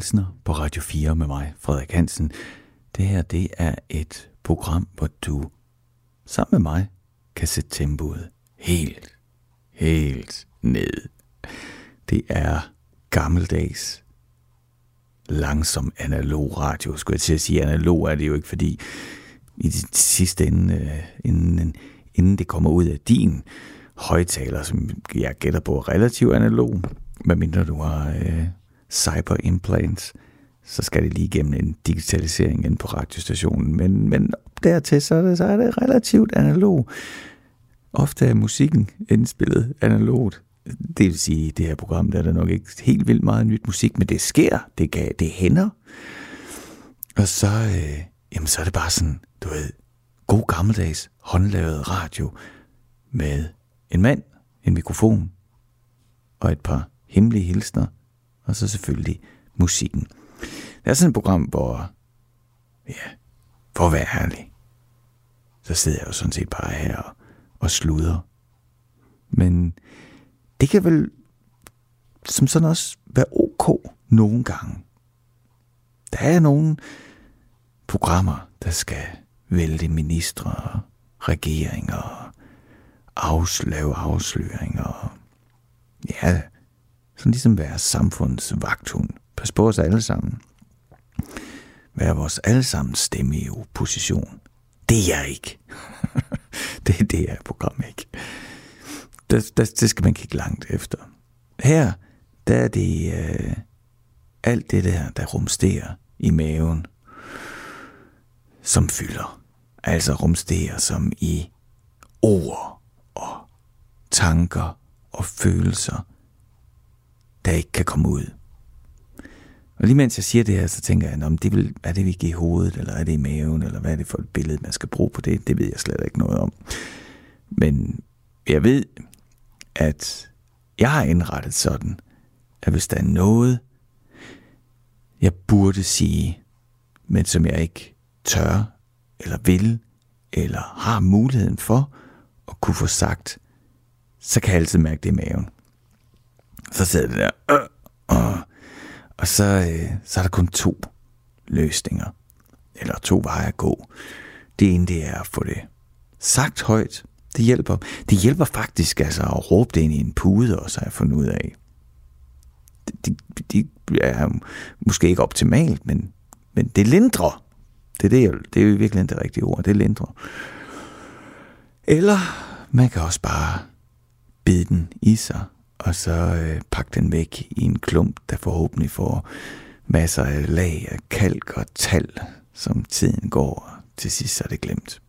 Pilsner på Radio 4 med mig, Frederik Hansen. Det her, det er et program, hvor du sammen med mig kan sætte tempoet helt, helt ned. Det er gammeldags, langsom analog radio. Skulle jeg til at sige, analog er det jo ikke, fordi i det sidste ende, øh, inden, inden det kommer ud af din højtaler, som jeg gætter på relativt analog, medmindre du har øh, cyber implants, så skal det lige igennem en digitalisering ind på radiostationen. Men, men dertil, så er, det, så er det relativt analog. Ofte er musikken indspillet analogt. Det vil sige, at det her program, der er der nok ikke helt vildt meget nyt musik, men det sker, det, kan, det hænder. Og så, øh, jamen, så er det bare sådan, du ved, god gammeldags håndlavet radio med en mand, en mikrofon og et par hemmelige hilsner, og så selvfølgelig musikken. Det er sådan et program, hvor, ja, for at være ærlig, så sidder jeg jo sådan set bare her og, og sluder. Men det kan vel som sådan også være ok nogle gange. Der er nogle programmer, der skal vælte ministre, regeringer, afslave afsløringer. Ja, sådan ligesom være samfundets vagthund. Pas på os alle sammen. Vær vores allesammens stemme i opposition. Det er jeg ikke. det er det her program ikke. Det, det, det skal man kigge langt efter. Her, der er det øh, alt det der, der rumsterer i maven, som fylder. Altså rumsterer som i ord og tanker og følelser, der ikke kan komme ud. Og lige mens jeg siger det her, så tænker jeg, om det vil, er det vi giver i hovedet, eller er det i maven, eller hvad er det for et billede, man skal bruge på det? Det ved jeg slet ikke noget om. Men jeg ved, at jeg har indrettet sådan, at hvis der er noget, jeg burde sige, men som jeg ikke tør, eller vil, eller har muligheden for at kunne få sagt, så kan jeg altid mærke det i maven. Så sidder det der, øh, øh, og så, øh, så er der kun to løsninger, eller to veje at gå. Det ene, det er at få det sagt højt. Det hjælper. Det hjælper faktisk altså at råbe det ind i en pude, og så har jeg fundet ud af. Det, det, det er måske ikke optimalt, men, men det lindrer. Det er, det, det er jo virkelig det rigtige ord. Det lindrer. Eller man kan også bare bide den i sig og så øh, pakke den væk i en klump, der forhåbentlig får masser af lag af kalk og tal, som tiden går, og til sidst så er det glemt.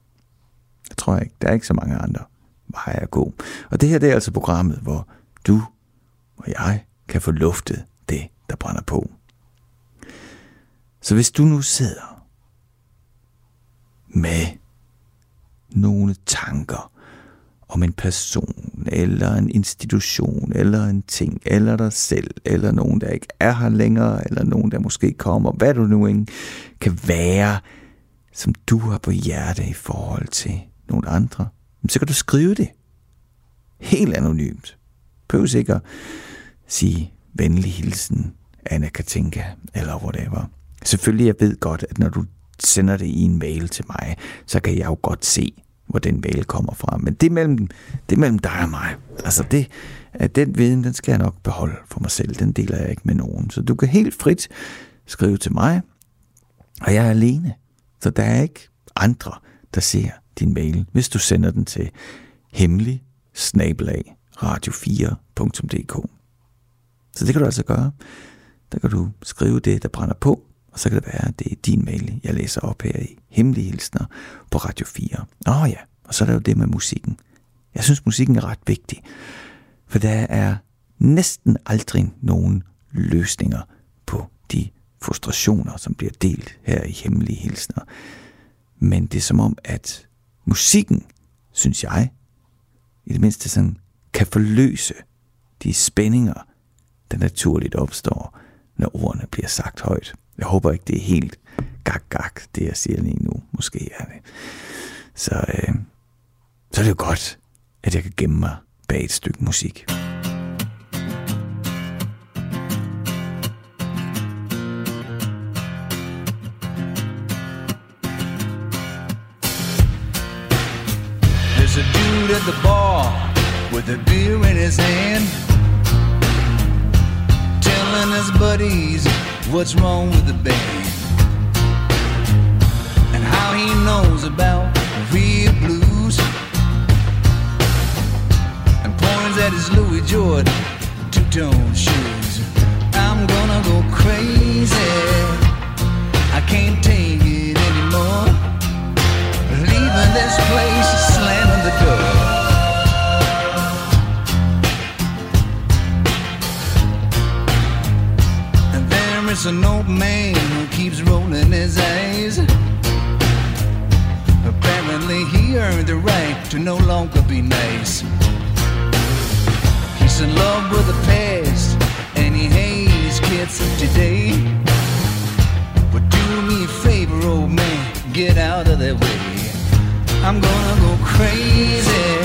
Jeg tror ikke, der er ikke så mange andre veje at gå. Og det her det er altså programmet, hvor du og jeg kan få luftet det, der brænder på. Så hvis du nu sidder med nogle tanker om en person, eller en institution, eller en ting, eller dig selv, eller nogen, der ikke er her længere, eller nogen, der måske kommer, hvad du nu end kan være, som du har på hjerte i forhold til nogle andre, så kan du skrive det. Helt anonymt. Prøv ikke at sige venlig hilsen, Anna Katinka, eller whatever. Selvfølgelig, jeg ved godt, at når du sender det i en mail til mig, så kan jeg jo godt se, hvor den mail kommer fra. Men det er mellem, det er mellem dig og mig. Altså det, at den viden, den skal jeg nok beholde for mig selv. Den deler jeg ikke med nogen. Så du kan helt frit skrive til mig, og jeg er alene. Så der er ikke andre, der ser din mail, hvis du sender den til hemmelig snabelag radio4.dk. Så det kan du altså gøre. Der kan du skrive det, der brænder på, og så kan det være, at det er din mail, jeg læser op her i Hemmelige Hilsner på Radio 4. Åh oh ja, og så er der jo det med musikken. Jeg synes, musikken er ret vigtig, for der er næsten aldrig nogen løsninger på de frustrationer, som bliver delt her i Hemmelige Hilsner. Men det er som om, at musikken, synes jeg, i det mindste sådan, kan forløse de spændinger, der naturligt opstår, når ordene bliver sagt højt. Jeg håber ikke, det er helt gak gak, det jeg siger lige nu. Måske er det. Så, øh, så er det jo godt, at jeg kan gemme mig bag et stykke musik. There's a dude at the bar with a beer in his hand, telling his buddies what's wrong with the band and how he knows about real blues and points at his Louis Jordan two-tone shoes. I'm gonna go crazy. I can't take it anymore. Leaving this place, slamming the door. Is an old man who keeps rolling his eyes. Apparently, he earned the right to no longer be nice. He's in love with the past, and he hates kids today. But do me a favor, old man, get out of their way. I'm gonna go crazy.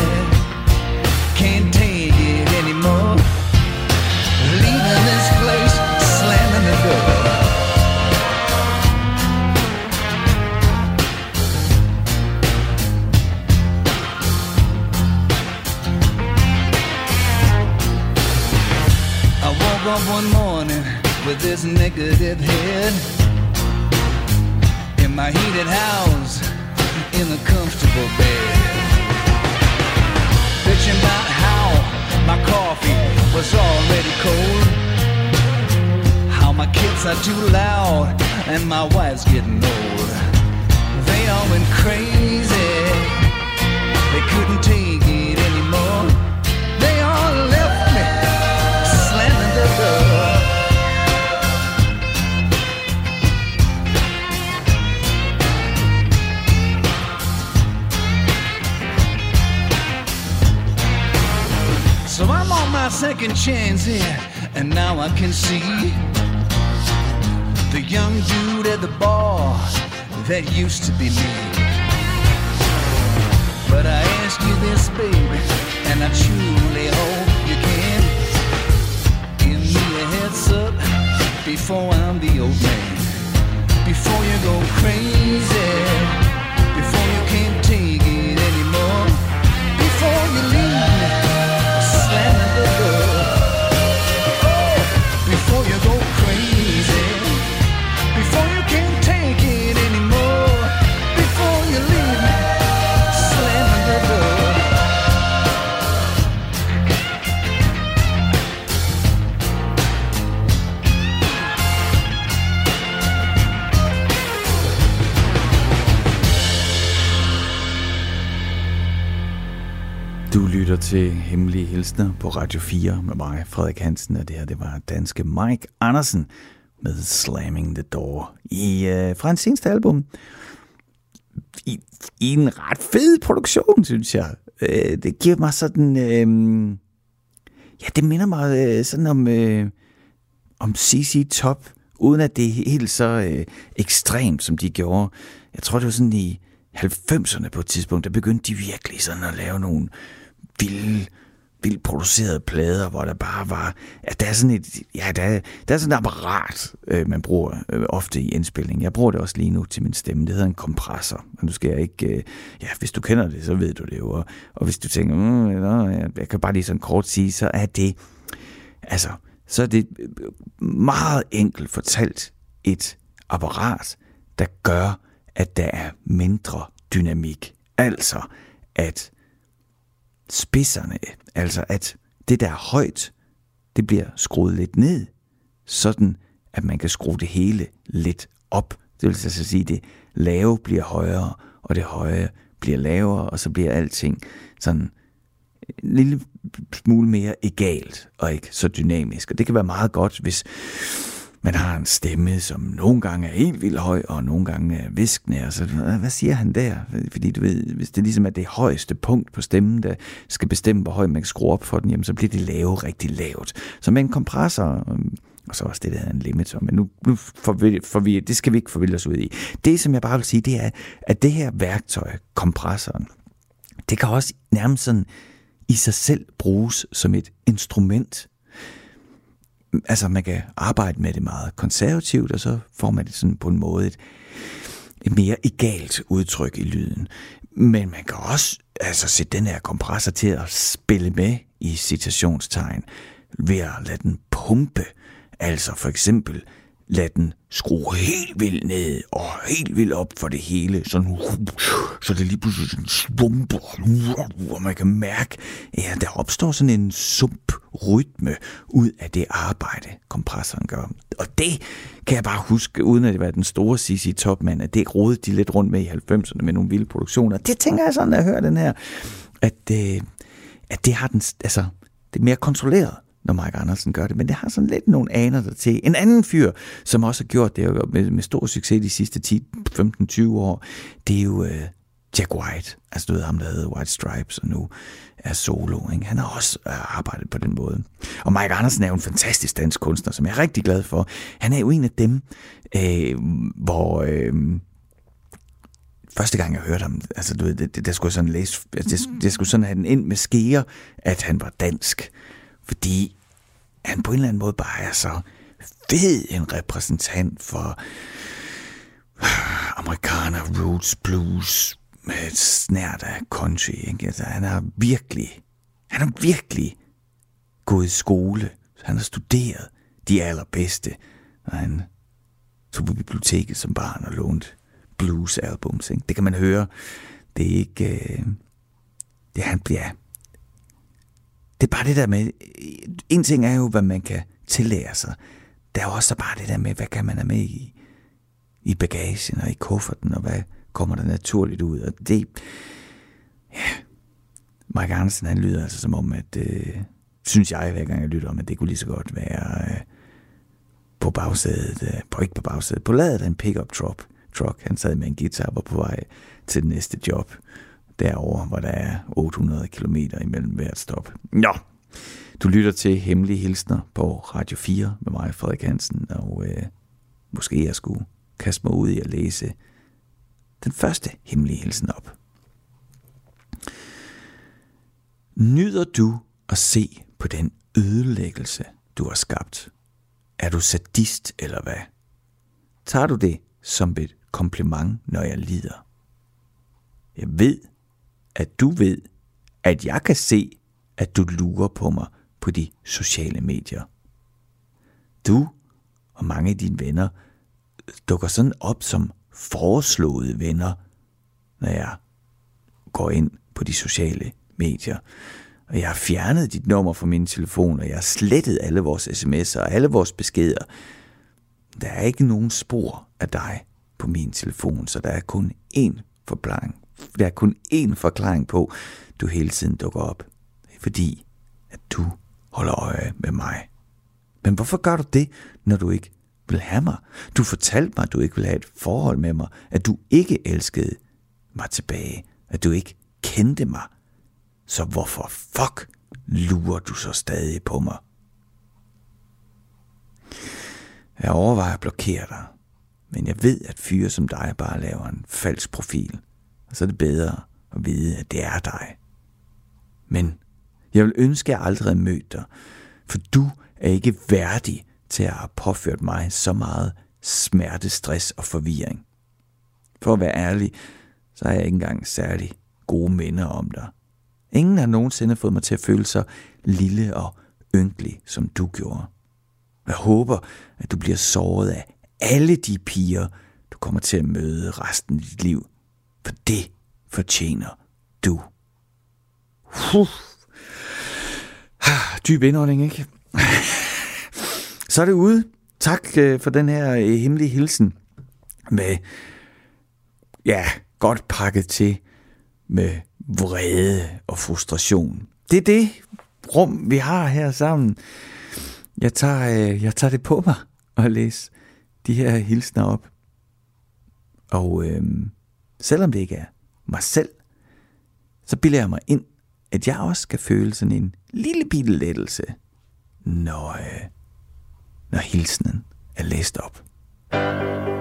Can't up one morning with this negative head in my heated house in a comfortable bed. Bitching about how my coffee was already cold, how my kids are too loud and my wife's getting old. They all went crazy, they couldn't take it anymore. So I'm on my second chance here, and now I can see the young dude at the bar that used to be me. But I ask you this, baby, and I truly hope before I'm the old man. Before you go crazy, before you can't take it anymore, before you leave lytter til Hemmelige Hilsner på Radio 4 med mig, Frederik Hansen, og det her det var danske Mike Andersen med Slamming the Door i, øh, fra hans seneste album. I, I en ret fed produktion, synes jeg. Øh, det giver mig sådan... Øh, ja, det minder mig øh, sådan om, øh, om CC Top, uden at det er helt så øh, ekstremt, som de gjorde. Jeg tror, det var sådan i 90'erne på et tidspunkt, der begyndte de virkelig sådan at lave nogle vilde, vildt producerede plader, hvor der bare var, ja, der er sådan et, ja, der, der er sådan et apparat, øh, man bruger øh, ofte i indspilning. Jeg bruger det også lige nu til min stemme. Det hedder en kompressor. Og nu skal jeg ikke, øh, ja, hvis du kender det, så ved du det jo. Og, og hvis du tænker, mm, nå, jeg, jeg kan bare lige sådan kort sige, så er det, altså, så er det øh, meget enkelt fortalt et apparat, der gør, at der er mindre dynamik. Altså, at spidserne, altså at det der er højt, det bliver skruet lidt ned, sådan at man kan skrue det hele lidt op. Det vil altså sige, at det lave bliver højere, og det høje bliver lavere, og så bliver alting sådan en lille smule mere egalt, og ikke så dynamisk. Og det kan være meget godt, hvis man har en stemme, som nogle gange er helt vildt høj, og nogle gange er viskende, og så, hvad siger han der? Fordi du ved, hvis det ligesom er det højeste punkt på stemmen, der skal bestemme, hvor højt man kan skrue op for den, jamen, så bliver det lave rigtig lavt. Så med en kompressor, øhm, og så også det, der hedder en limiter, men nu, nu for, vi, vi, det skal vi ikke forvilde os ud i. Det, som jeg bare vil sige, det er, at det her værktøj, kompressoren, det kan også nærmest sådan i sig selv bruges som et instrument altså man kan arbejde med det meget konservativt, og så får man det sådan på en måde et, et mere egalt udtryk i lyden. Men man kan også altså, sætte den her kompressor til at spille med i citationstegn ved at lade den pumpe. Altså for eksempel lad den skrue helt vildt ned og helt vildt op for det hele, sådan, så det lige pludselig sådan svumper, og man kan mærke, at der opstår sådan en sump rytme ud af det arbejde, kompressoren gør. Og det kan jeg bare huske, uden at det var den store Sissi Topman, at det rodede de lidt rundt med i 90'erne med nogle vilde produktioner. Det tænker jeg sådan, når jeg hører den her, at, øh, at det har den, altså, det er mere kontrolleret når Mike Andersen gør det, men det har sådan lidt nogle aner der til. En anden fyr, som også har gjort det med, med stor succes de sidste 10, 15, 20 år, det er jo øh, Jack White. Altså du ved ham, der hedder White Stripes, og nu er solo. Ikke? Han har også øh, arbejdet på den måde. Og Mike Andersen er jo en fantastisk dansk kunstner, som jeg er rigtig glad for. Han er jo en af dem, øh, hvor... Øh, første gang jeg hørte ham, altså du ved, det, det, der skulle sådan læse, altså, det, det skulle sådan have den ind med skeer, at han var dansk. Fordi han på en eller anden måde bare er så fed en repræsentant for amerikaner, roots, blues, med et snært af country. Ikke? Altså, han har virkelig, han har virkelig gået i skole. Han har studeret de allerbedste. Og han tog på biblioteket som barn og lånt blues albums. Ikke? Det kan man høre. Det er ikke... Øh, det han, ja, det er bare det der med, en ting er jo, hvad man kan tillære sig. Der er også bare det der med, hvad kan man have med i, i bagagen og i kufferten, og hvad kommer der naturligt ud. Og det, ja, Mike Andersen, han lyder altså som om, at, øh, synes jeg, hver gang jeg lytter om, at det kunne lige så godt være øh, på bagsædet, øh, på ikke på bagsædet, på ladet af en pickup truck. truck. Han sad med en guitar og var på vej til det næste job derover, hvor der er 800 km imellem hvert stop. Nå, du lytter til Hemmelige Hilsner på Radio 4 med mig, Frederik Hansen, og øh, måske jeg skulle kaste mig ud i at læse den første hemmelige hilsen op. Nyder du at se på den ødelæggelse, du har skabt? Er du sadist eller hvad? Tager du det som et kompliment, når jeg lider? Jeg ved, at du ved, at jeg kan se, at du lurer på mig på de sociale medier. Du og mange af dine venner dukker sådan op som foreslåede venner, når jeg går ind på de sociale medier. Og jeg har fjernet dit nummer fra min telefon, og jeg har slettet alle vores sms'er og alle vores beskeder. Der er ikke nogen spor af dig på min telefon, så der er kun én forklaring der er kun én forklaring på, du hele tiden dukker op. Det er fordi, at du holder øje med mig. Men hvorfor gør du det, når du ikke vil have mig? Du fortalte mig, at du ikke vil have et forhold med mig, at du ikke elskede mig tilbage, at du ikke kendte mig. Så hvorfor fuck lurer du så stadig på mig? Jeg overvejer at blokere dig, men jeg ved, at fyre som dig bare laver en falsk profil så er det bedre at vide, at det er dig. Men jeg vil ønske, at jeg aldrig havde mødt dig, for du er ikke værdig til at have påført mig så meget smerte, stress og forvirring. For at være ærlig, så har jeg ikke engang særlig gode minder om dig. Ingen har nogensinde fået mig til at føle sig lille og ynkelig, som du gjorde. Jeg håber, at du bliver såret af alle de piger, du kommer til at møde resten af dit liv. For det fortjener du. Huh. Ah, dyb indånding, ikke? Så er det ude. Tak øh, for den her øh, hemmelige hilsen med, ja, godt pakket til med vrede og frustration. Det er det rum, vi har her sammen. Jeg tager, øh, jeg tager det på mig at læse de her hilsner op. Og øhm, selvom det ikke er mig selv, så bilder jeg mig ind, at jeg også skal føle sådan en lille bitte lettelse, når, øh, når hilsenen er læst op. and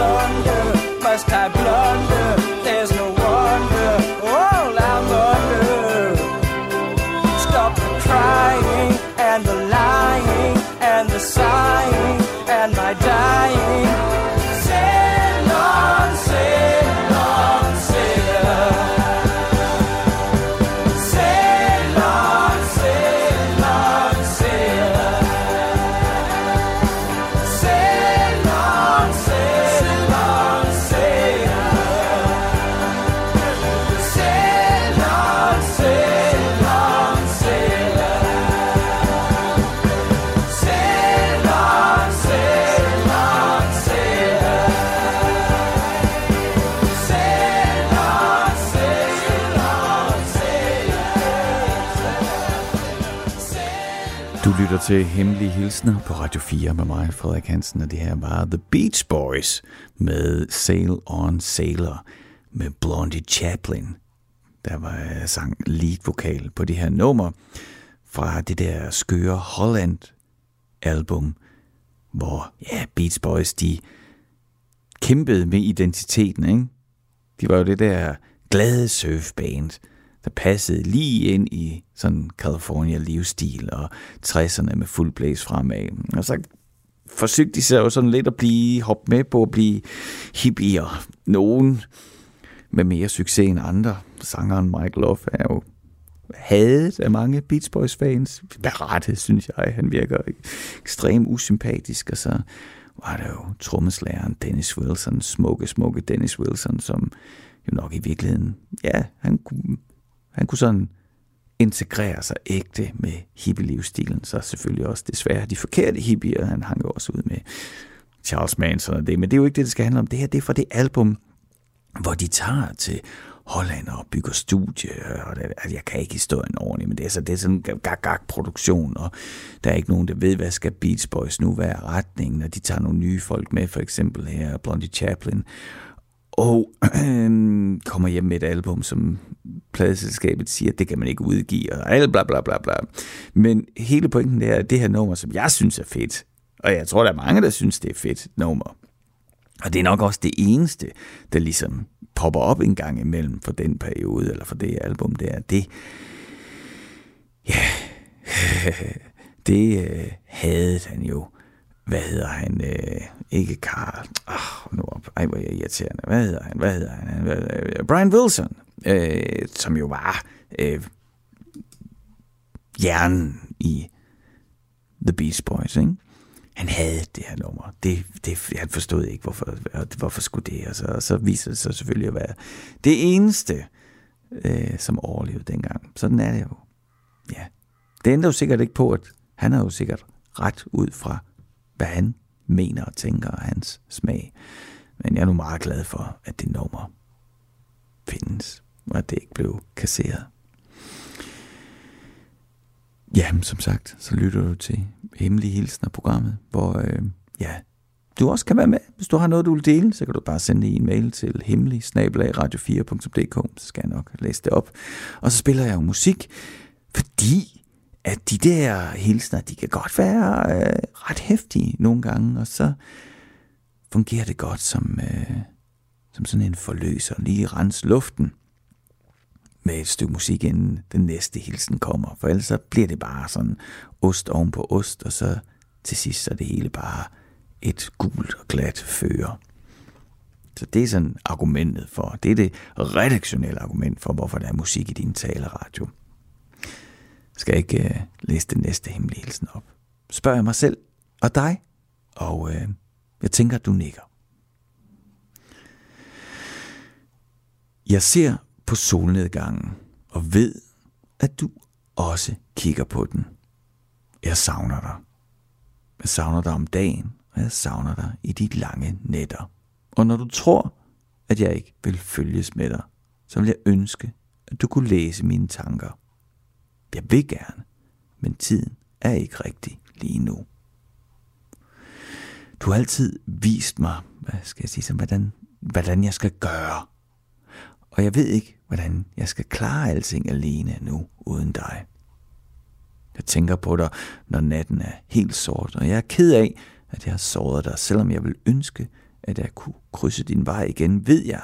must I blunder? Lytter til Hemmelige Hilsner på Radio 4 med mig, Frederik Hansen, og det her var The Beach Boys med Sail on Sailor med Blondie Chaplin. Der var øh, sang lead vokal på det her nummer fra det der skøre Holland album, hvor ja, Beach Boys, de kæmpede med identiteten, ikke? De var jo det der glade surfband, der passede lige ind i sådan California livsstil og 60'erne med fuld blæs fremad. Og så forsøgte de sig jo sådan lidt at blive hoppe med på at blive hippier. Nogen med mere succes end andre. Sangeren Mike Love er jo hadet af mange Beach Boys fans. Berettet, synes jeg. Han virker ekstremt usympatisk, og så var der jo trommeslageren Dennis Wilson, smukke, smukke Dennis Wilson, som jo nok i virkeligheden, ja, han kunne, han kunne sådan integrere sig ægte med hippie-livsstilen, så selvfølgelig også desværre de forkerte hippier, han hang jo også ud med Charles Manson og det, men det er jo ikke det, det skal handle om. Det her, det er fra det album, hvor de tager til Holland og bygger studie, og det, altså, jeg kan ikke historien ordentligt, men det er, så, det er sådan en gag-gag-produktion, og der er ikke nogen, der ved, hvad skal Beach Boys nu være retningen, og de tager nogle nye folk med, for eksempel her Blondie Chaplin, og øh, kommer hjem med et album, som pladeselskabet siger, det kan man ikke udgive, og alt bla bla bla bla. Men hele pointen er, at det her nummer, som jeg synes er fedt, og jeg tror, der er mange, der synes, det er fedt nummer, og det er nok også det eneste, der ligesom popper op en gang imellem for den periode, eller for det album der. Det, ja, det øh, havde han jo. Hvad hedder han? Øh, ikke Carl. Oh, ah, nu op. Ej, hvor er jeg irriterende. Hvad hedder han? Hvad hedder han? Hvad, øh, Brian Wilson, øh, som jo var øh, hjernen i The Beast Boys, ikke? han havde det her nummer. Det, det, han forstod ikke, hvorfor, hvorfor skulle det. Og så, og så viser det sig selvfølgelig at være det eneste, øh, som overlevede dengang. Sådan er det jo. Ja. Det ændrer jo sikkert ikke på, at han er jo sikkert ret ud fra, hvad han mener og tænker og hans smag. Men jeg er nu meget glad for, at det nummer findes, og at det ikke blev kasseret. Ja, som sagt, så lytter du til Hemmelige Hilsen af programmet, hvor øh, ja, du også kan være med. Hvis du har noget, du vil dele, så kan du bare sende en mail til hemmelig radio4.dk, så skal jeg nok læse det op. Og så spiller jeg jo musik, fordi at de der hilsner, de kan godt være øh, ret hæftige nogle gange, og så fungerer det godt som, øh, som sådan en forløser, lige rense luften med et stykke musik, inden den næste hilsen kommer. For ellers så bliver det bare sådan ost oven på ost, og så til sidst så er det hele bare et gult og glat føre. Så det er sådan argumentet for, det er det redaktionelle argument for, hvorfor der er musik i din taleradio. Skal ikke øh, læse den næste hemmelige hilsen op? Spørger jeg mig selv og dig, og øh, jeg tænker, at du nikker. Jeg ser på solnedgangen og ved, at du også kigger på den. Jeg savner dig. Jeg savner dig om dagen, og jeg savner dig i de lange nætter. Og når du tror, at jeg ikke vil følges med dig, så vil jeg ønske, at du kunne læse mine tanker. Jeg vil gerne, men tiden er ikke rigtig lige nu. Du har altid vist mig, hvad skal jeg sige, hvordan, hvordan jeg skal gøre. Og jeg ved ikke, hvordan jeg skal klare alting alene nu uden dig. Jeg tænker på dig, når natten er helt sort, og jeg er ked af, at jeg har såret dig, selvom jeg vil ønske, at jeg kunne krydse din vej igen, ved jeg,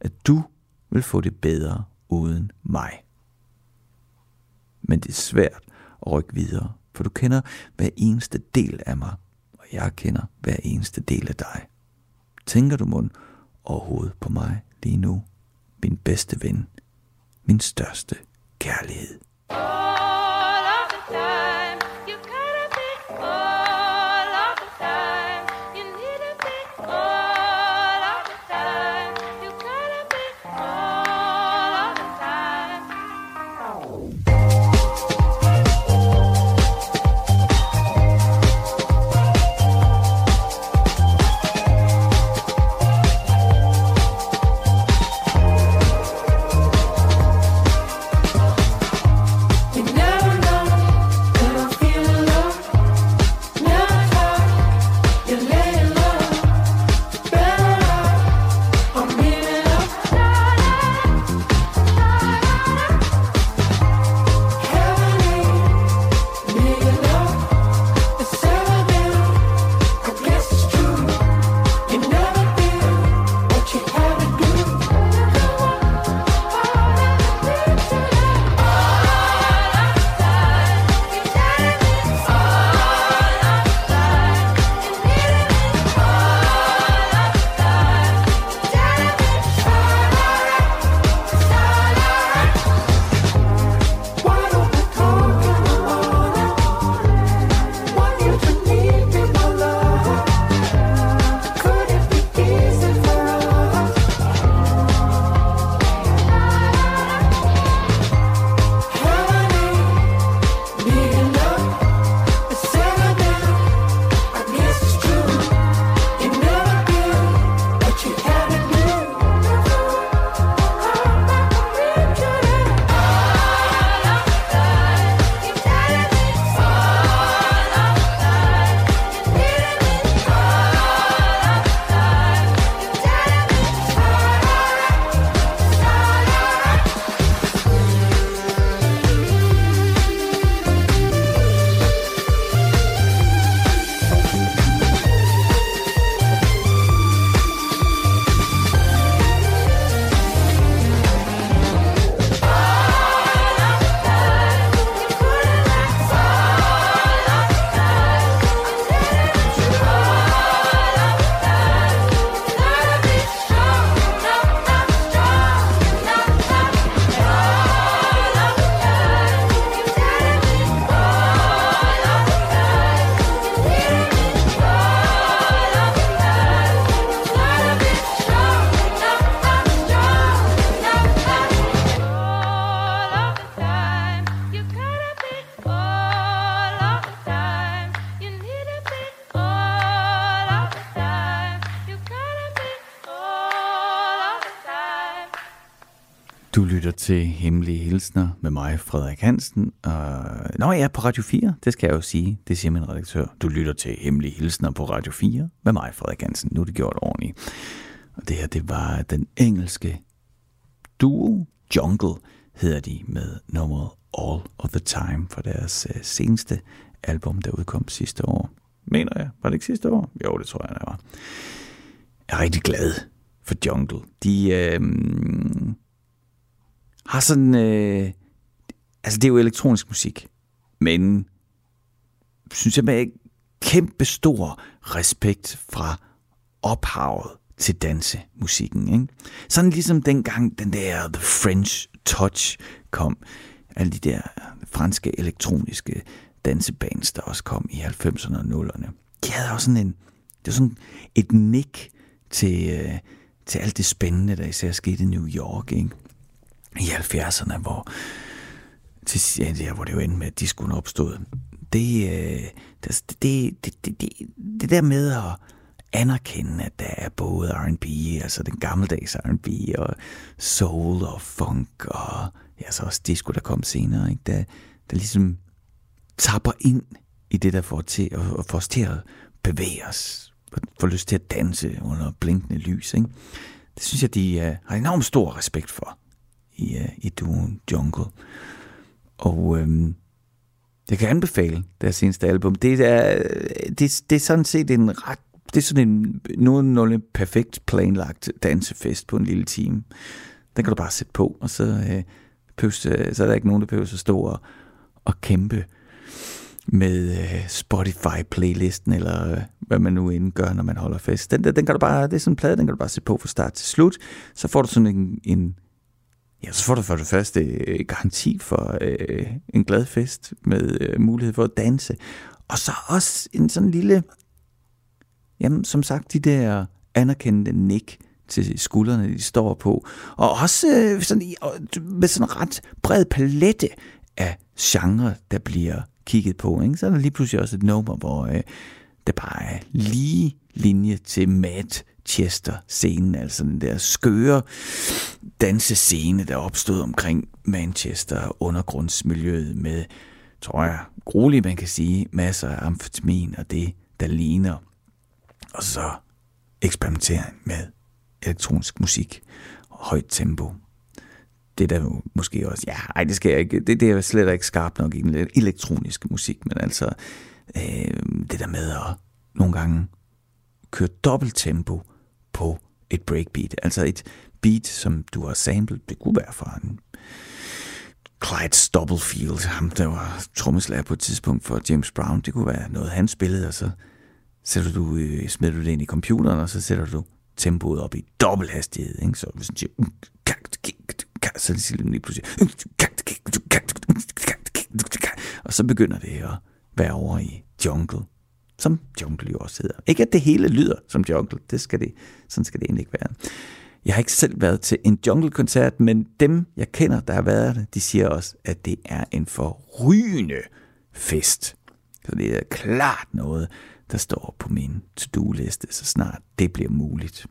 at du vil få det bedre uden mig. Men det er svært at rykke videre, for du kender hver eneste del af mig, og jeg kender hver eneste del af dig. Tænker du mund overhovedet på mig lige nu? Min bedste ven, min største kærlighed. Oh! Lytter til Hemmelige Hilsner med mig, Frederik Hansen. Og... Nå ja, på Radio 4, det skal jeg jo sige. Det siger min redaktør. Du lytter til Hemmelige Hilsner på Radio 4 med mig, Frederik Hansen. Nu er det gjort ordentligt. Og det her, det var den engelske duo Jungle, hedder de med nummeret All of the Time for deres uh, seneste album, der udkom sidste år. Mener jeg. Var det ikke sidste år? Jo, det tror jeg, det var. Jeg er rigtig glad for Jungle. De... Øh, har sådan... Øh, altså, det er jo elektronisk musik, men synes jeg med kæmpe stor respekt fra ophavet til dansemusikken. Ikke? Sådan ligesom dengang den der The French Touch kom. Alle de der franske elektroniske dansebands, der også kom i 90'erne og 0'erne. De havde også sådan en, det var sådan et nik til, øh, til alt det spændende, der især skete i New York, ikke? I 70'erne, hvor, til, ja, der, hvor det jo endte med, at discoen opstod. Det, øh, det, det, det, det, det, det der med at anerkende, at der er både R&B, altså den gammeldags R&B, og soul og funk, og ja, så også disco, der kom senere, ikke? Der, der ligesom tapper ind i det, der får, til, og får os til at bevæge os, og får lyst til at danse under blinkende lys. Ikke? Det synes jeg, de uh, har enormt stor respekt for i, uh, i duoen Jungle. Og øhm, jeg kan anbefale deres seneste album. Det er, øh, det, det er sådan set en ret det er sådan en nogenlunde perfekt planlagt dansefest på en lille time. Den kan du bare sætte på, og så, øh, pøvs, øh, så er der ikke nogen, der behøver så stå og, og kæmpe med øh, Spotify-playlisten, eller øh, hvad man nu end gør, når man holder fest. Den, den kan du bare, det er sådan en plade, den kan du bare sætte på fra start til slut. Så får du sådan en, en ja, så får du for det første øh, garanti for øh, en glad fest med øh, mulighed for at danse. Og så også en sådan lille, jamen som sagt, de der anerkendte nik til skuldrene, de står på. Og også øh, sådan, med sådan en ret bred palette af genre, der bliver kigget på. Ikke? Så er der lige pludselig også et nummer, hvor øh, der bare er lige linje til mat Manchester-scenen, altså den der skøre dansescene, der opstod omkring Manchester undergrundsmiljøet med, tror jeg, grueligt man kan sige, masser af amfetamin og det, der ligner. Og så eksperimentering med elektronisk musik og højt tempo det der jo måske også, ja, ej, det skal jeg ikke, det, det er slet ikke skarpt nok i den elektroniske musik, men altså øh, det der med at nogle gange køre dobbelt tempo på et breakbeat, altså et beat, som du har samlet, det kunne være fra en Clyde Stubblefield, ham der var trommeslager på et tidspunkt for James Brown, det kunne være noget, han spillede, og så sætter du, øh, smider du det ind i computeren, og så sætter du tempoet op i dobbelt hastighed, ikke? så hvis du siger, så siger lige pludselig, og så begynder det at være over i jungle, som jungle jo også hedder. Ikke at det hele lyder som jungle, det skal det, sådan skal det egentlig ikke være. Jeg har ikke selv været til en jungle-koncert, men dem, jeg kender, der har været der, de siger også, at det er en forrygende fest. Så det er klart noget, der står på min to-do-liste, så snart det bliver muligt.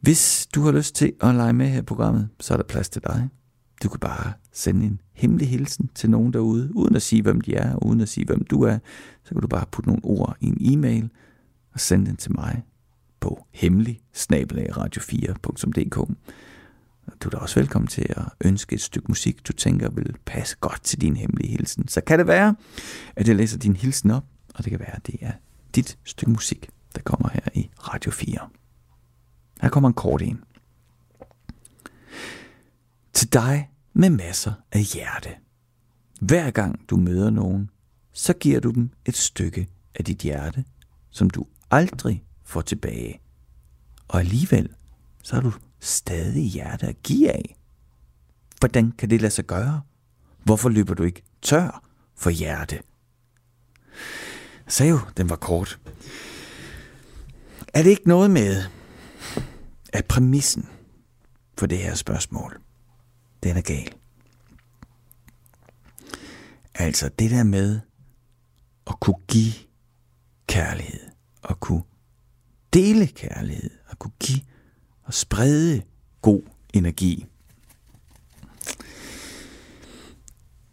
Hvis du har lyst til at lege med her i programmet, så er der plads til dig. Du kan bare sende en hemmelig hilsen til nogen derude, uden at sige, hvem de er, uden at sige, hvem du er. Så kan du bare putte nogle ord i en e-mail og sende den til mig på hemmelig radio4.dk. Du er da også velkommen til at ønske et stykke musik, du tænker vil passe godt til din hemmelige hilsen. Så kan det være, at jeg læser din hilsen op, og det kan være, at det er dit stykke musik, der kommer her i Radio 4. Her kommer en kort en. Til dig med masser af hjerte. Hver gang du møder nogen, så giver du dem et stykke af dit hjerte, som du aldrig får tilbage. Og alligevel, så har du stadig hjerte at give af. Hvordan kan det lade sig gøre? Hvorfor løber du ikke tør for hjerte? Jeg sagde jo, den var kort. Er det ikke noget med, at præmissen for det her spørgsmål, den er gal. Altså det der med at kunne give kærlighed, og kunne dele kærlighed, og kunne give og sprede god energi.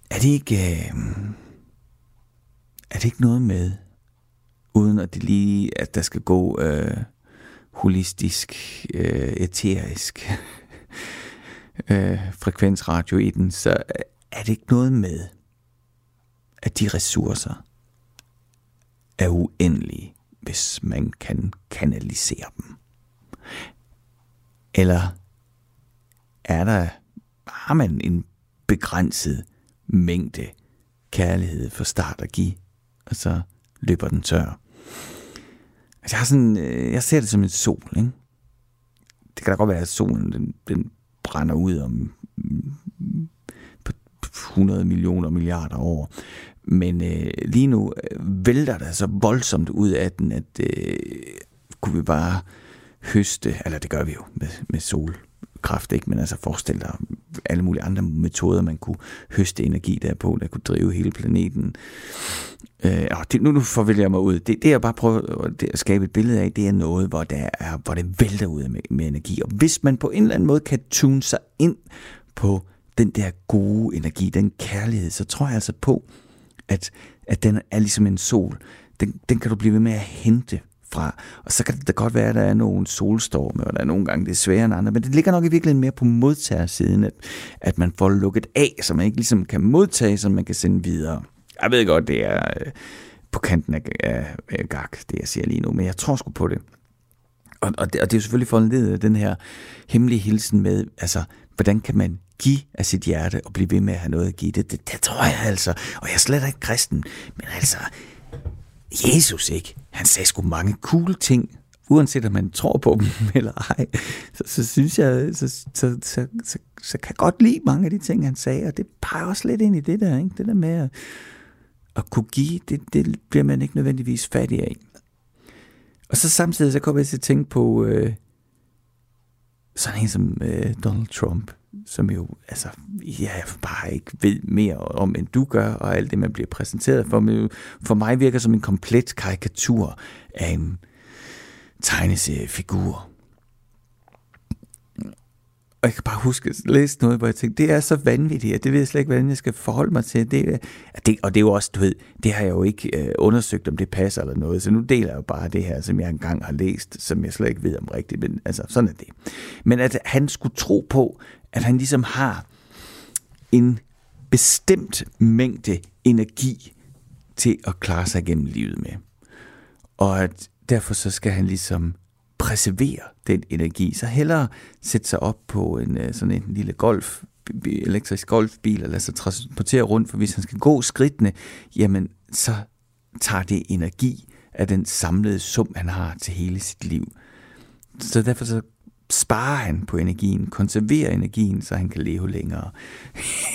Er det ikke, øh, er det ikke noget med, uden at det lige, at der skal gå øh, holistisk, øh, eterisk øh, frekvensradio i den, så er det ikke noget med, at de ressourcer er uendelige, hvis man kan kanalisere dem. Eller er der, har man en begrænset mængde kærlighed for start at give, og så løber den tør. Altså, jeg, har sådan, øh, jeg ser det som en sol, ikke? Det kan da godt være, at solen den, den brænder ud om 100 millioner milliarder år. Men øh, lige nu øh, vælter der så voldsomt ud af den, at øh, kunne vi bare høste, eller det gør vi jo med, med sol solkraft, ikke? men altså forestil dig alle mulige andre metoder, man kunne høste energi derpå, der kunne drive hele planeten. Øh, og det, nu, nu forvælger jeg mig ud. Det, det jeg bare prøver at skabe et billede af, det er noget, hvor, der er, hvor det vælter ud med, med energi. Og hvis man på en eller anden måde kan tune sig ind på den der gode energi, den kærlighed, så tror jeg altså på, at, at den er ligesom en sol. Den, den kan du blive ved med at hente fra. Og så kan det da godt være, at der er nogle solstorme, og der er nogle gange, det er sværere end andre, men det ligger nok i virkeligheden mere på modtagersiden, at, at man får lukket af, så man ikke ligesom kan modtage, så man kan sende videre. Jeg ved godt, det er øh, på kanten af, af, af gak, det jeg siger lige nu, men jeg tror sgu på det. Og, og, det, og det er jo selvfølgelig foranledet af den her hemmelige hilsen med, altså, hvordan kan man give af sit hjerte og blive ved med at have noget at give det? Det, det tror jeg altså. Og jeg er slet ikke kristen, men altså, Jesus ikke. Han sagde sgu mange cool ting, uanset om man tror på dem eller ej. Så, så synes jeg, så, så, så, så, så, kan jeg godt lide mange af de ting, han sagde, og det peger også lidt ind i det der, ikke? det der med at, at kunne give, det, det bliver man ikke nødvendigvis fattig af. Og så samtidig så kommer jeg til at tænke på øh, sådan en som øh, Donald Trump, som jo, altså, jeg bare ikke ved mere om, end du gør, og alt det, man bliver præsenteret for. Men for mig virker som en komplet karikatur af en tegneseriefigur. Og jeg kan bare huske at læse noget, hvor jeg tænkte, det er så vanvittigt, at det ved jeg slet ikke, hvordan jeg skal forholde mig til. Det, det, og det er jo også, du ved, det har jeg jo ikke øh, undersøgt, om det passer eller noget. Så nu deler jeg jo bare det her, som jeg engang har læst, som jeg slet ikke ved om rigtigt. Men altså, sådan er det. Men at han skulle tro på, at han ligesom har en bestemt mængde energi til at klare sig gennem livet med. Og at derfor så skal han ligesom preservere den energi. Så hellere sætte sig op på en øh, sådan en lille golf, elektrisk golfbil og lade sig transportere rundt, for hvis han skal gå skridtene, jamen så tager det energi af den samlede sum, han har til hele sit liv. Så derfor så sparer han på energien, konserverer energien, så han kan leve længere.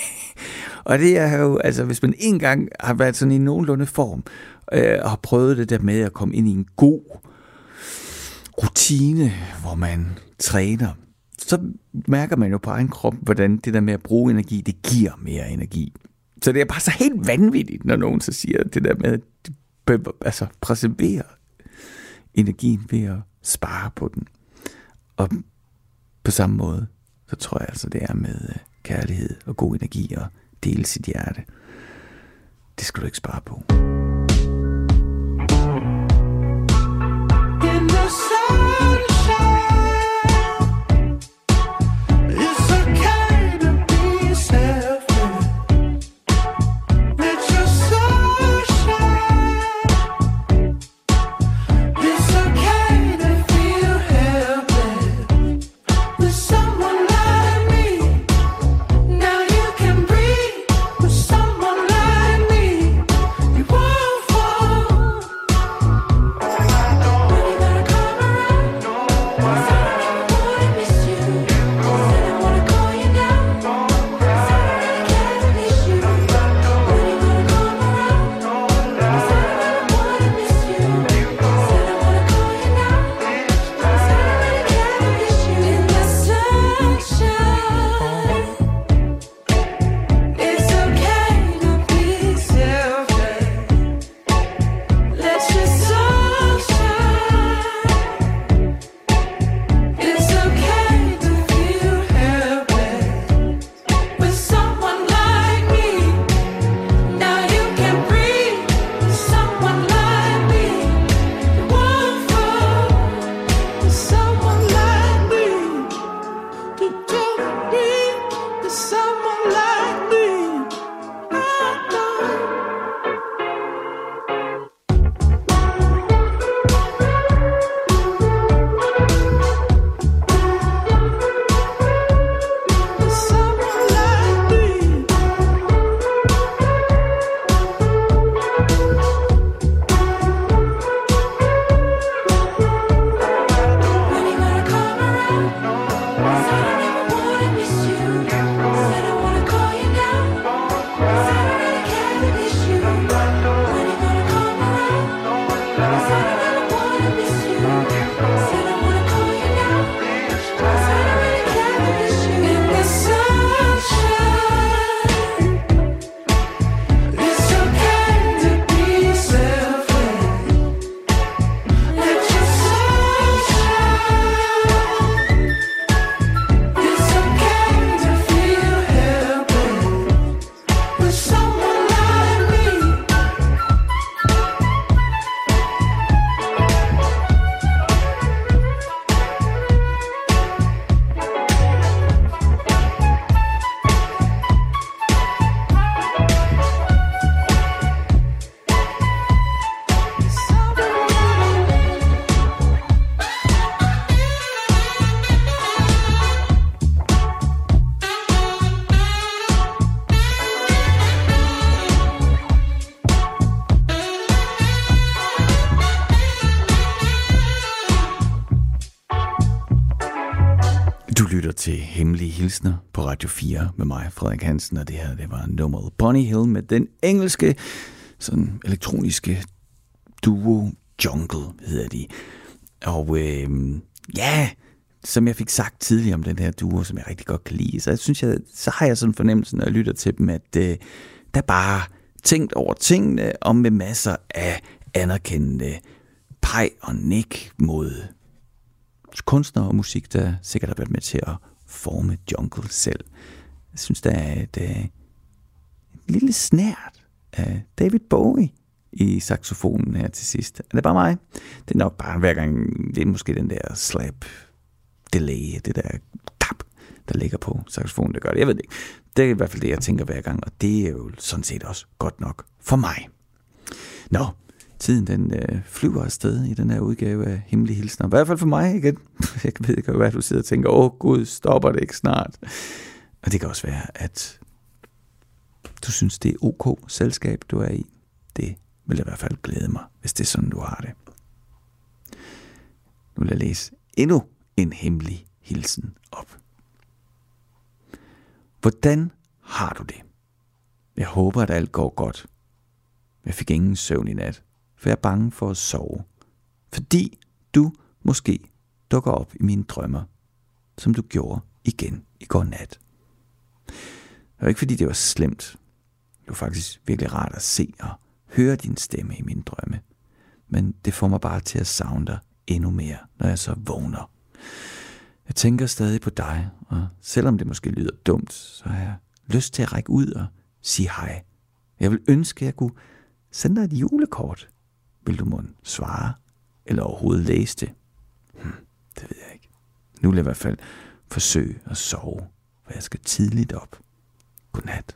og det er jo, altså hvis man engang har været sådan i nogenlunde form, øh, og har prøvet det der med at komme ind i en god rutine, hvor man træner, så mærker man jo på egen krop, hvordan det der med at bruge energi, det giver mere energi. Så det er bare så helt vanvittigt, når nogen så siger det der med at altså, præservere energien ved at spare på den. Og på samme måde, så tror jeg altså, det er med øh, kærlighed og god energi og dele sit hjerte. Det skal du ikke spare på. Hilsner på Radio 4 med mig, Frederik Hansen, og det her, det var nummeret Bonnie Hill med den engelske, sådan elektroniske duo Jungle, hedder de. Og øh, ja, som jeg fik sagt tidligere om den her duo, som jeg rigtig godt kan lide, så jeg synes jeg, så har jeg sådan fornemmelsen, når jeg lytter til dem, at øh, der bare tænkt over tingene, og med masser af anerkendende peg og nik mod kunstnere og musik, der sikkert har været med til at forme jungle selv. Jeg synes, der er et, øh, et lille snært af David Bowie i saxofonen her til sidst. Er det bare mig? Det er nok bare hver gang, det er måske den der slap delay, det der tap, der ligger på saxofonen, der gør det. Jeg ved det ikke. Det er i hvert fald det, jeg tænker hver gang, og det er jo sådan set også godt nok for mig. Nå, tiden den øh, flyver afsted i den her udgave af Hemmelige Hilsner. I hvert fald for mig igen. Jeg ved ikke, hvad du sidder og tænker, åh gud, stopper det ikke snart? Og det kan også være, at du synes, det er ok selskab, du er i. Det vil i hvert fald glæde mig, hvis det er sådan, du har det. Nu vil jeg læse endnu en hemmelig hilsen op. Hvordan har du det? Jeg håber, at alt går godt. Jeg fik ingen søvn i nat for jeg er bange for at sove. Fordi du måske dukker op i mine drømmer, som du gjorde igen i går nat. Det var ikke fordi det var slemt. Det var faktisk virkelig rart at se og høre din stemme i mine drømme. Men det får mig bare til at savne dig endnu mere, når jeg så vågner. Jeg tænker stadig på dig, og selvom det måske lyder dumt, så har jeg lyst til at række ud og sige hej. Jeg vil ønske, at jeg kunne sende dig et julekort. Vil du mon svare, eller overhovedet læse det? Hm, det ved jeg ikke. Nu vil jeg i hvert fald forsøge at sove, for jeg skal tidligt op. Godnat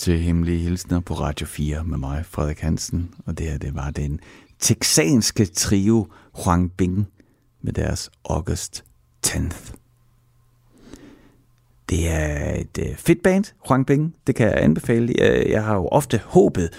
til Hemmelige Hilsner på Radio 4 med mig, Frederik Hansen. Og det her, det var den texanske trio Huang Bing med deres August 10th. Det er et øh, fedt band, Huang Bing. Det kan jeg anbefale. Jeg, har jo ofte håbet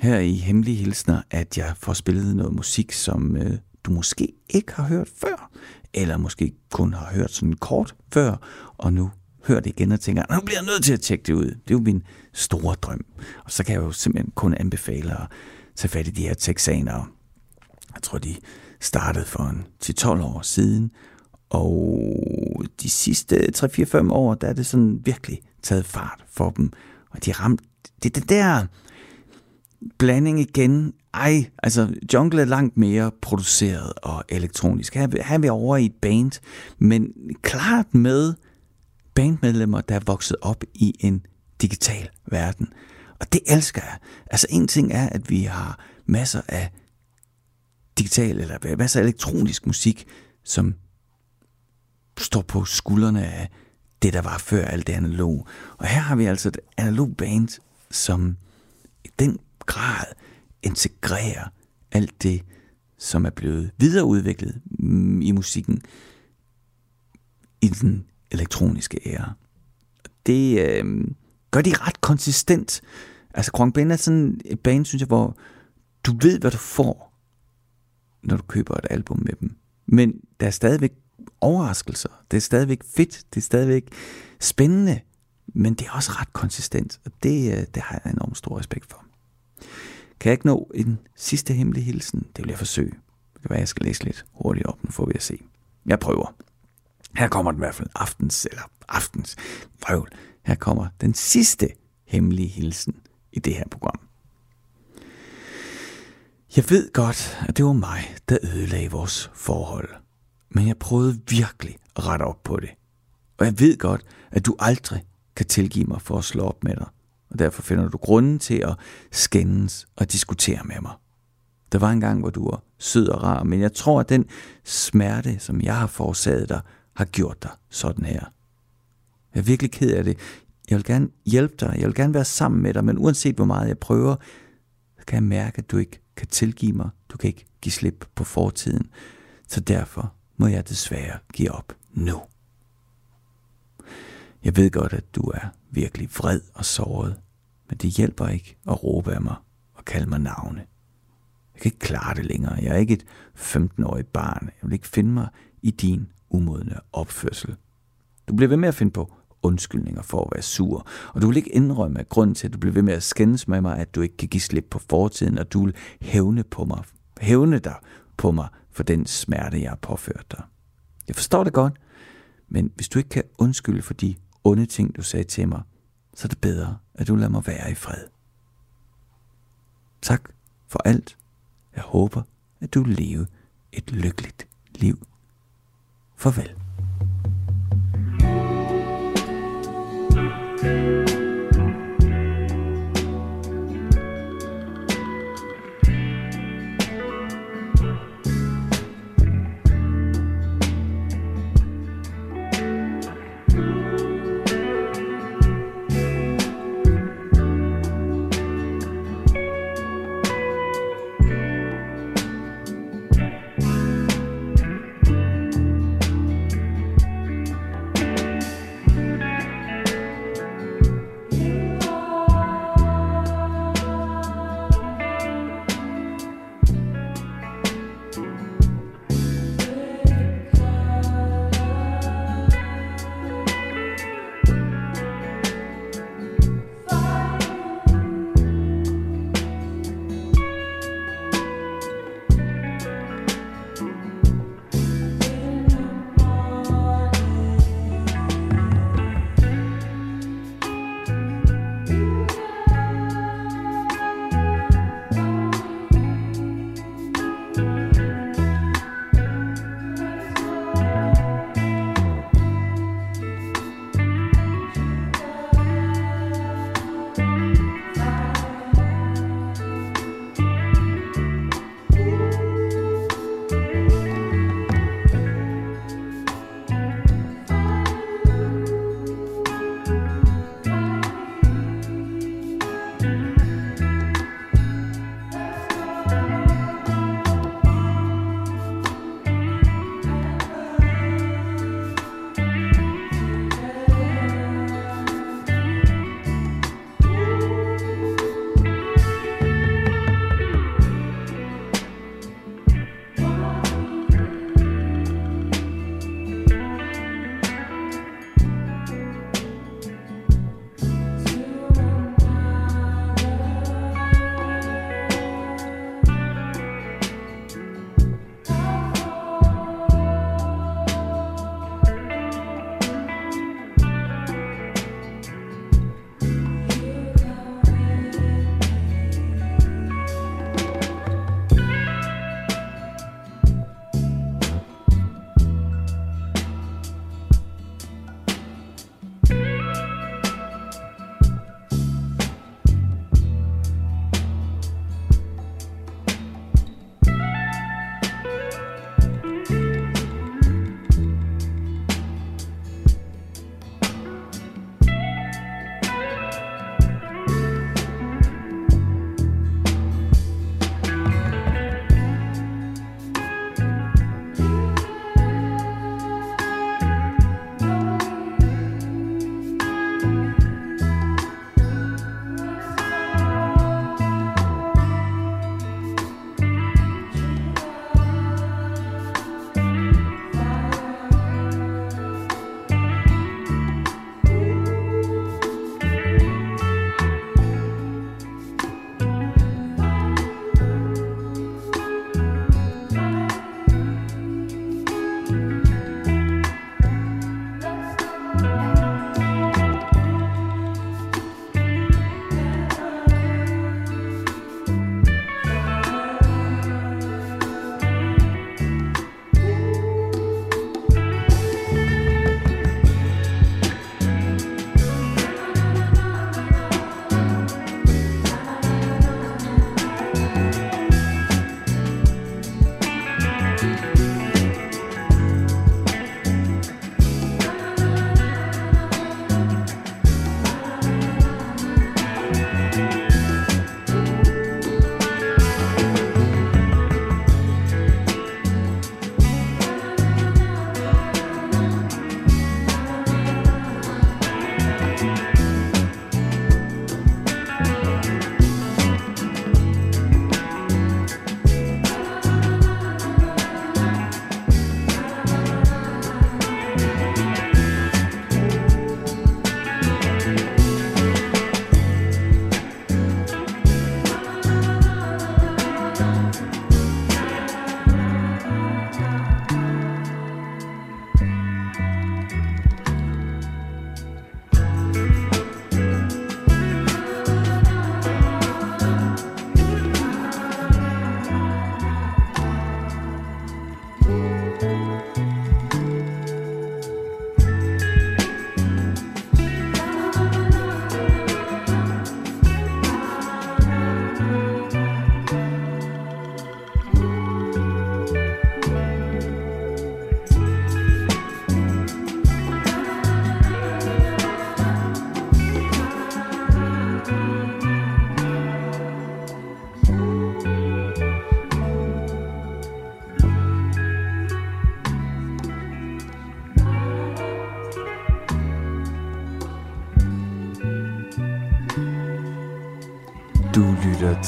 her i Hemmelige Hilsner, at jeg får spillet noget musik, som øh, du måske ikke har hørt før, eller måske kun har hørt sådan kort før, og nu hører det igen og tænker, nu bliver jeg nødt til at tjekke det ud. Det er jo min store drøm. Og så kan jeg jo simpelthen kun anbefale at tage fat i de her texanere. Jeg tror, de startede for en 10-12 år siden, og de sidste 3-4-5 år, der er det sådan virkelig taget fart for dem. Og de ramte, det er det der blanding igen. Ej, altså Jungle er langt mere produceret og elektronisk. Her, her er vi over i et band, men klart med bandmedlemmer, der er vokset op i en digital verden. Og det elsker jeg. Altså en ting er, at vi har masser af digital eller masser af elektronisk musik, som står på skuldrene af det, der var før alt det analog. Og her har vi altså et analog band, som i den grad integrerer alt det, som er blevet videreudviklet mm, i musikken i den elektroniske ære. Det øh, gør de ret konsistent. Altså, Krong Ben er sådan et band, synes jeg, hvor du ved, hvad du får, når du køber et album med dem. Men der er stadigvæk overraskelser. Det er stadigvæk fedt. Det er stadigvæk spændende. Men det er også ret konsistent. Og det, øh, det har jeg enormt stor respekt for. Kan jeg ikke nå en sidste hemmelig hilsen? Det vil jeg forsøge. Det kan være, jeg skal læse lidt hurtigt op. Nu får vi at se. Jeg prøver. Her kommer den i hvert fald aftens, eller aftens vrøvl. Her kommer den sidste hemmelige hilsen i det her program. Jeg ved godt, at det var mig, der ødelagde vores forhold. Men jeg prøvede virkelig at rette op på det. Og jeg ved godt, at du aldrig kan tilgive mig for at slå op med dig. Og derfor finder du grunden til at skændes og diskutere med mig. Der var en gang, hvor du var sød og rar, men jeg tror, at den smerte, som jeg har forårsaget dig, har gjort dig sådan her. Jeg er virkelig ked af det. Jeg vil gerne hjælpe dig. Jeg vil gerne være sammen med dig, men uanset hvor meget jeg prøver, kan jeg mærke, at du ikke kan tilgive mig. Du kan ikke give slip på fortiden. Så derfor må jeg desværre give op nu. Jeg ved godt, at du er virkelig vred og såret, men det hjælper ikke at råbe af mig og kalde mig navne. Jeg kan ikke klare det længere. Jeg er ikke et 15-årigt barn. Jeg vil ikke finde mig i din umodne opførsel. Du bliver ved med at finde på undskyldninger for at være sur, og du vil ikke indrømme, af grund til, at du bliver ved med at skændes med mig, at du ikke kan give slip på fortiden, og du vil hævne på mig, hævne dig på mig for den smerte, jeg har påført dig. Jeg forstår det godt, men hvis du ikke kan undskylde for de onde ting, du sagde til mig, så er det bedre, at du lader mig være i fred. Tak for alt. Jeg håber, at du lever et lykkeligt liv. Farvel.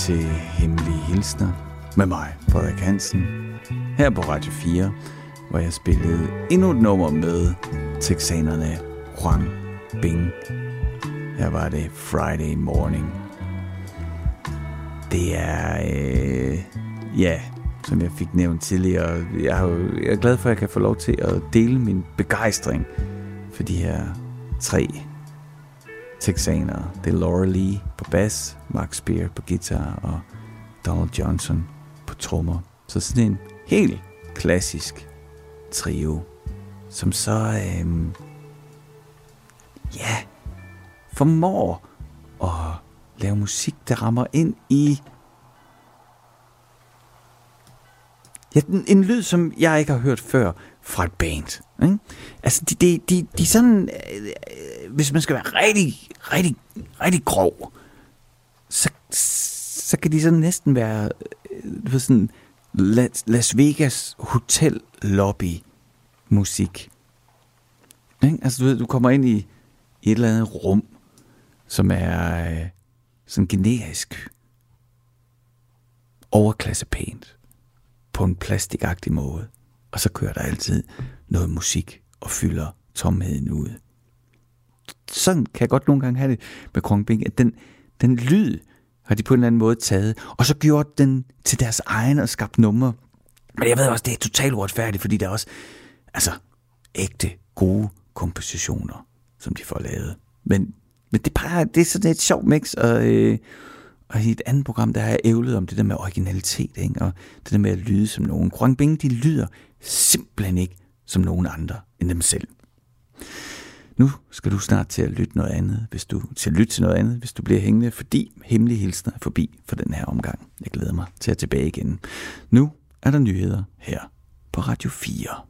Til Hemmelige Hilsner med mig, Frederik Hansen, her på Radio 4, hvor jeg spillede endnu et nummer med texanerne Juan Bing. Her var det Friday Morning. Det er, øh, ja, som jeg fik nævnt tidligere, jeg er, jo, jeg er glad for, at jeg kan få lov til at dele min begejstring for de her tre texanere. Det er Laura Lee på bas, Mark Spear på guitar og Donald Johnson på trommer. Så sådan en helt klassisk trio, som så, øhm, ja, formår at lave musik, der rammer ind i ja, en, en lyd, som jeg ikke har hørt før fra et band. Ikke? Altså, de, de, de, de sådan, øh, hvis man skal være rigtig, rigtig, rigtig grov, så, så kan de sådan næsten være øh, ved, sådan Las Vegas hotel lobby musik. Ikke? Altså, du ved, du kommer ind i, i et eller andet rum, som er øh, sådan generisk overklasse pænt på en plastikagtig måde. Og så kører der altid noget musik og fylder tomheden ud. Sådan kan jeg godt nogle gange have det med Kronbing, at den, den lyd har de på en eller anden måde taget, og så gjort den til deres egen og skabt numre. Men jeg ved også, det er totalt uretfærdigt, fordi der er også altså, ægte gode kompositioner, som de får lavet. Men, men det, er bare, det er sådan et sjovt mix, og, øh, og i et andet program, der har jeg ævlet om det der med originalitet, ikke? og det der med at lyde som nogen. Kronbing, de lyder simpelthen ikke som nogen andre end dem selv. Nu skal du snart til at lytte noget andet, hvis du til at lytte til noget andet, hvis du bliver hængende, fordi hemmelige hilsner er forbi for den her omgang. Jeg glæder mig til at tilbage igen. Nu er der nyheder her på Radio 4.